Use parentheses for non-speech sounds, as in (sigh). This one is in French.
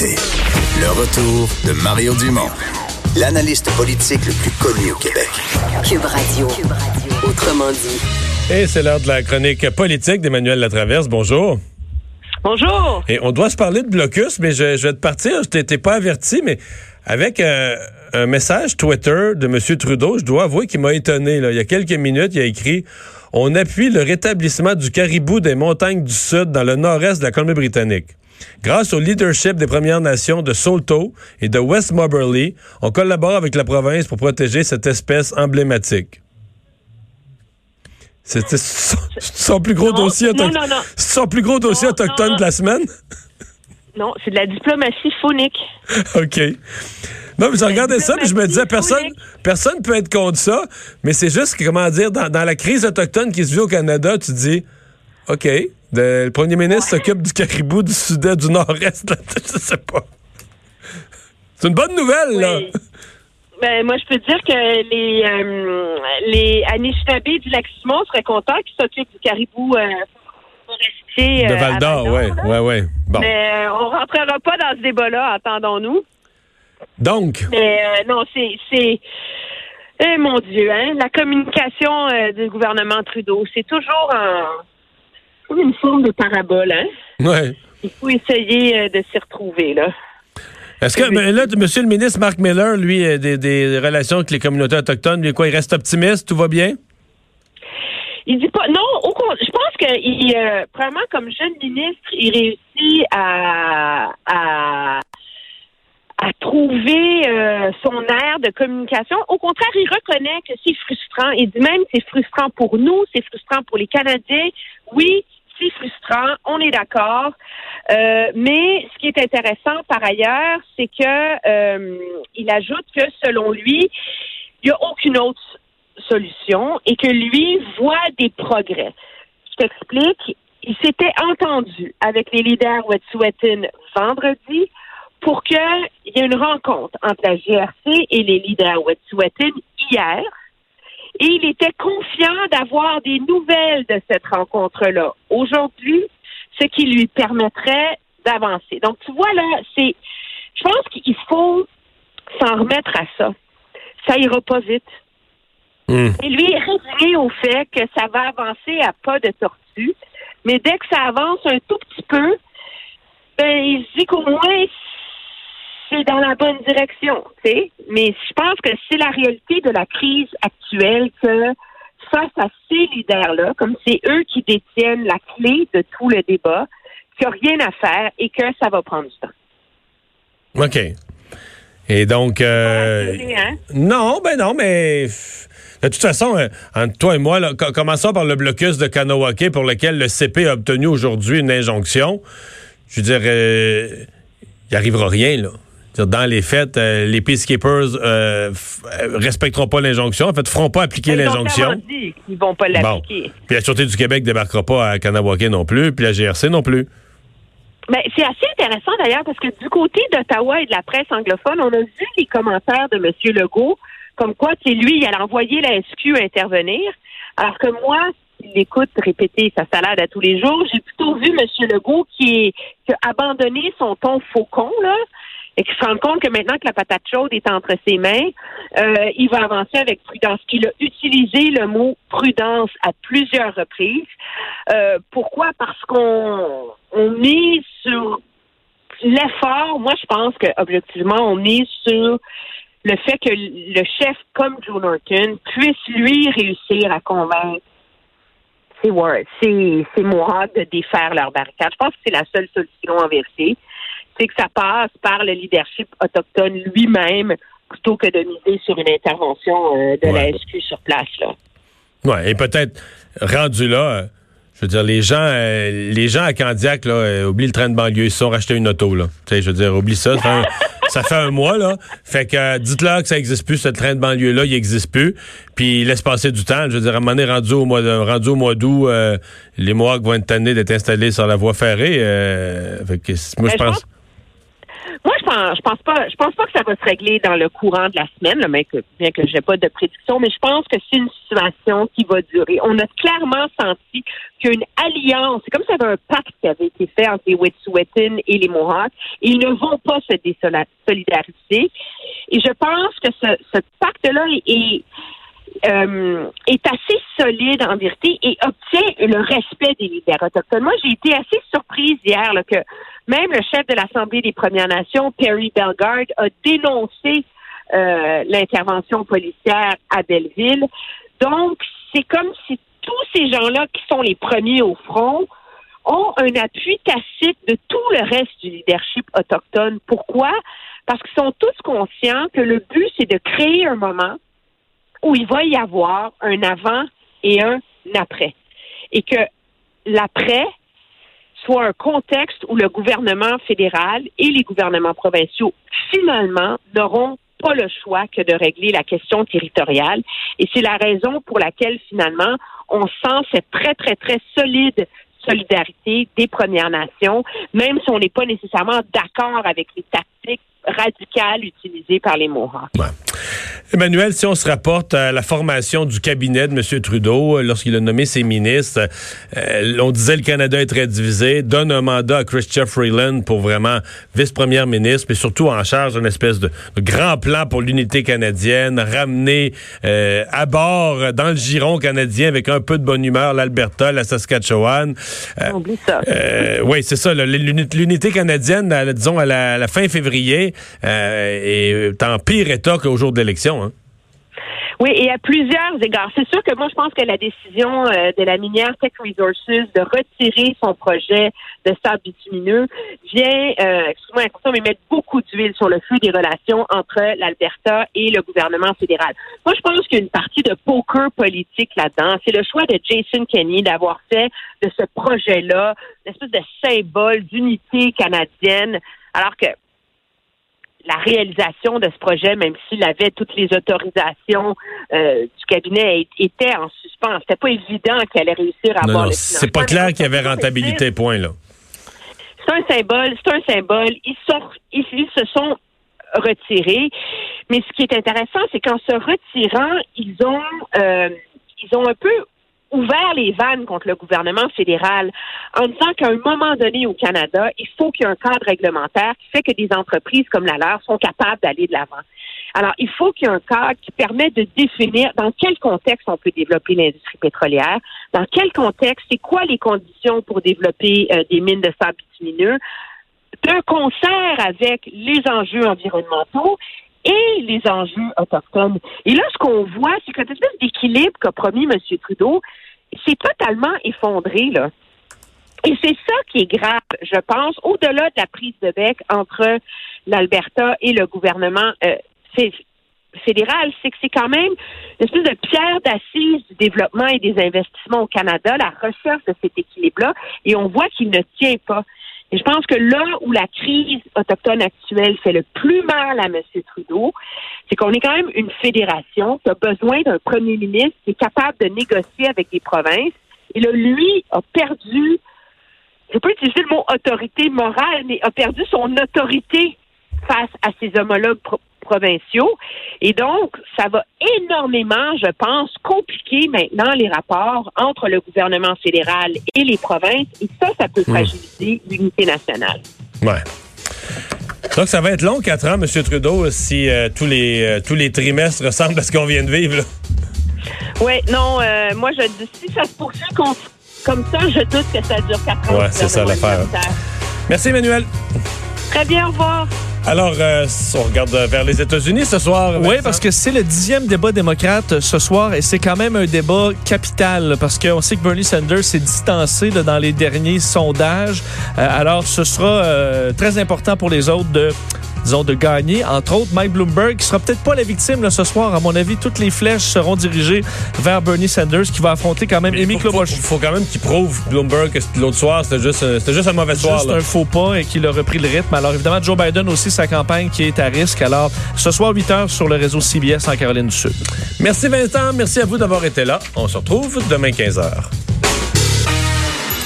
Le retour de Mario Dumont, l'analyste politique le plus connu au Québec. Cube Radio. Autrement dit. Et c'est l'heure de la chronique politique d'Emmanuel Latraverse. Bonjour. Bonjour. Et on doit se parler de blocus, mais je, je vais te partir. Je t'étais pas averti, mais avec euh, un message Twitter de M. Trudeau, je dois avouer qu'il m'a étonné. Là. Il y a quelques minutes, il a écrit On appuie le rétablissement du caribou des montagnes du Sud dans le nord-est de la Colombie-Britannique. Grâce au leadership des Premières Nations de Salto et de West Moberly, on collabore avec la province pour protéger cette espèce emblématique. C'était (laughs) son plus gros Non, dossier, non, autoch- non, non. son plus gros dossier autochtone de la semaine? Non, c'est de la diplomatie phonique. (laughs) OK. Non, mais je regardais ça, puis je me disais, personne personne peut être contre ça, mais c'est juste, que, comment dire, dans, dans la crise autochtone qui se vit au Canada, tu dis, OK, de- le premier ministre s'occupe du caribou du sud-est, du nord-est, là, (laughs) je sais pas. C'est une bonne nouvelle, là. Oui. Ben, moi, je peux dire que les, euh, les Anishinaabe du Lac-Simon seraient contents qu'ils s'occupent du caribou euh, forestier. De euh, à Val d'Or, Val-d'Or, ouais, là. ouais. Bon. Mais euh, on rentrera pas dans ce débat-là, attendons-nous. Donc, Mais euh, non, c'est... eh mon Dieu, hein, la communication du gouvernement Trudeau, c'est toujours en, comme une forme de parabole, hein? ouais. Il faut essayer euh, de s'y retrouver, là. Est-ce que, mais là, monsieur le ministre Mark Miller, lui, a des, des relations avec les communautés autochtones, lui, quoi, il reste optimiste, tout va bien? Il dit pas non. Au contraire, je pense que il, euh, comme jeune ministre, il réussit à à, à trouver euh, son air de communication. Au contraire, il reconnaît que c'est frustrant. Il dit même c'est frustrant pour nous, c'est frustrant pour les Canadiens. Oui, frustrant, on est d'accord. Euh, mais ce qui est intéressant par ailleurs, c'est que euh, il ajoute que selon lui, il n'y a aucune autre solution et que lui voit des progrès. Je t'explique. Il s'était entendu avec les leaders Wet'suwet'en vendredi pour qu'il y ait une rencontre entre la GRC et les leaders Wet'suwet'en hier. Et il était confiant d'avoir des nouvelles de cette rencontre-là aujourd'hui, ce qui lui permettrait d'avancer. Donc, tu vois, là, c'est, je pense qu'il faut s'en remettre à ça. Ça ira pas vite. Hmm. Et lui est résigné au fait que ça va avancer à pas de tortue. Mais dès que ça avance un tout petit peu, ben, il se dit qu'au moins, c'est dans la bonne direction, tu sais. Mais je pense que c'est la réalité de la crise actuelle que face à ces leaders-là, comme c'est eux qui détiennent la clé de tout le débat, qu'il n'y a rien à faire et que ça va prendre du temps. OK. Et donc, euh, Hein? non, ben non, mais de toute façon, euh, entre toi et moi, là, commençons par le blocus de Kanawake pour lequel le CP a obtenu aujourd'hui une injonction. Je veux dire, euh, il arrivera rien, là. Dans les faits, euh, les peacekeepers euh, euh, respecteront pas l'injonction, en fait, feront pas appliquer Ils l'injonction. dit qu'ils vont pas Bon. l'appliquer. Puis la Sûreté du Québec débarquera pas à Kanawake non plus, puis la GRC non plus. Ben, c'est assez intéressant d'ailleurs parce que du côté d'Ottawa et de la presse anglophone, on a vu les commentaires de M. Legault comme quoi, c'est lui, il allait envoyer la SQ intervenir. Alors que moi, s'il écoute répéter sa salade à tous les jours, j'ai plutôt vu M. Legault qui, est, qui a abandonné son ton faucon, là, et qui se rend compte que maintenant que la patate chaude est entre ses mains, euh, il va avancer avec prudence. Il a utilisé le mot prudence à plusieurs reprises. Euh, pourquoi? Parce qu'on on mise sur l'effort. Moi, je pense que objectivement, on mise sur le fait que le chef comme Joe Norton puisse lui réussir à convaincre War- ses, ses Mohawks de défaire leur barricade. Je pense que c'est la seule solution en vérité. C'est que ça passe par le leadership autochtone lui-même plutôt que de miser sur une intervention euh, de Ouais. la SQ sur place. Là. Ouais, et peut-être rendu là, euh, je veux dire, les gens, euh, les gens à Candiac, là, euh, oublient le train de banlieue, ils se sont rachetés une auto, là. Tu sais, je veux dire, oublie ça. Ça fait un, ça fait un mois, là. Fait que dites-leur que ça existe plus, ce train de banlieue-là, il existe plus. Puis laisse passer du temps. Je veux dire, à un moment donné, rendu au mois rendu au mois d'août, les Mohawks vont être tannés d'être installés sur la voie ferrée. fait que, moi, je Ben, je pense. Moi, je pense, je pense pas, je pense pas que ça va se régler dans le courant de la semaine, là, que, bien que j'ai pas de prédiction, mais je pense que c'est une situation qui va durer. On a clairement senti qu'une alliance, c'est comme si y avait un pacte qui avait été fait entre les Wet'suwet'en et les Mohawks, ils ne vont pas se désolidariser. Et je pense que ce, ce pacte-là est, euh, est assez solide en vérité et obtient le respect des leaders autochtones. Moi, j'ai été assez surprise hier là, que même le chef de l'Assemblée des Premières Nations, Perry Bellegarde, a dénoncé euh, l'intervention policière à Belleville. Donc, c'est comme si tous ces gens-là qui sont les premiers au front ont un appui tacite de tout le reste du leadership autochtone. Pourquoi? Parce qu'ils sont tous conscients que le but, c'est de créer un moment où il va y avoir un avant et un après. Et que l'après soit un contexte où le gouvernement fédéral et les gouvernements provinciaux, finalement, n'auront pas le choix que de régler la question territoriale. Et c'est la raison pour laquelle, finalement, on sent cette très, très, très solide solidarité des Premières Nations, même si on n'est pas nécessairement d'accord avec les tactiques radicales utilisées par les Mohawks. Emmanuel, si on se rapporte à la formation du cabinet de M. Trudeau, euh, lorsqu'il a nommé ses ministres, euh, on disait le Canada est très divisé, donne un mandat à Christian Freeland pour vraiment vice-première ministre, mais surtout en charge d'une espèce de, grand plan pour l'unité canadienne, ramener euh, à bord dans le giron canadien avec un peu de bonne humeur l'Alberta, la Saskatchewan. Oublie ça. oui, c'est ça. L'unité canadienne, disons, à la, fin février, est en pire état qu'au jour d'élection. Hein? Oui, et à plusieurs égards. C'est sûr que moi, je pense que la décision euh, de la minière Tech Resources de retirer son projet de sable bitumineux vient, euh, excuse-moi, mais mettre beaucoup d'huile sur le feu des relations entre l'Alberta et le gouvernement fédéral. Moi, je pense qu'il y a une partie de poker politique là-dedans. C'est le choix de Jason Kenney d'avoir fait de ce projet-là une espèce de symbole d'unité canadienne, alors que la réalisation de ce projet, même s'il avait toutes les autorisations euh, du cabinet, était en suspens. C'était pas évident qu'il allait réussir à avoir le C'est pas clair qu'il y avait rentabilité, point là. C'est un symbole, c'est un symbole. Ils, se sont retirés. Mais ce qui est intéressant, c'est qu'en se retirant, ils ont, euh, ils ont un peu ouvert les vannes contre le gouvernement fédéral en disant qu'à un moment donné au Canada, il faut qu'il y ait un cadre réglementaire qui fait que des entreprises comme la leur sont capables d'aller de l'avant. Alors, il faut qu'il y ait un cadre qui permet de définir dans quel contexte on peut développer l'industrie pétrolière, dans quel contexte, c'est quoi les conditions pour développer euh, des mines de sable bitumineux, d'un concert avec les enjeux environnementaux et les enjeux autochtones. Et là, ce qu'on voit, c'est que cette espèce d'équilibre qu'a promis M. Trudeau, c'est totalement effondré, là. Et c'est ça qui est grave, je pense, au-delà de la prise de bec entre l'Alberta et le gouvernement euh, fédéral, c'est que c'est quand même une espèce de pierre d'assise du développement et des investissements au Canada, la recherche de cet équilibre-là, et on voit qu'il ne tient pas. Et je pense que là où la crise autochtone actuelle fait le plus mal à M. Trudeau, c'est qu'on est quand même une fédération qui a besoin d'un premier ministre qui est capable de négocier avec des provinces. Et là, lui a perdu, je peux utiliser le mot autorité morale, mais a perdu son autorité face à ses homologues provinciaux. Et donc, ça va énormément, je pense, compliquer maintenant les rapports entre le gouvernement fédéral et les provinces. Et ça, ça peut fragiliser l'unité nationale. Ouais. Donc, ça va être long, quatre ans, M. Trudeau, si euh, tous, les, euh, tous les trimestres ressemblent à ce qu'on vient de vivre. Oui, non, euh, moi, je dis, si ça se poursuit comme ça, je doute que ça dure quatre ans. Oui, c'est ça l'affaire. Merci, Emmanuel. Très bien, au revoir. Alors, euh, on regarde vers les États-Unis ce soir. Oui, parce que c'est le dixième débat démocrate ce soir et c'est quand même un débat capital parce qu'on sait que Bernie Sanders s'est distancé dans les derniers sondages. Euh, alors, ce sera euh, très important pour les autres de disons, de gagner. Entre autres, Mike Bloomberg, qui sera peut-être pas la victime ce soir. À mon avis, toutes les flèches seront dirigées vers Bernie Sanders, qui va affronter quand même Amy Klobuchar. Il faut, quand même qu'il prouve, Bloomberg, que l'autre soir, c'était juste, juste un mauvais soir. Juste un faux pas et qu'il a repris le rythme. Alors, évidemment, Joe Biden aussi, sa campagne qui est à risque. Alors, ce soir, 8 h sur le réseau CBS en Caroline du Sud. Merci Vincent. Merci à vous d'avoir été là. On se retrouve demain 15 h.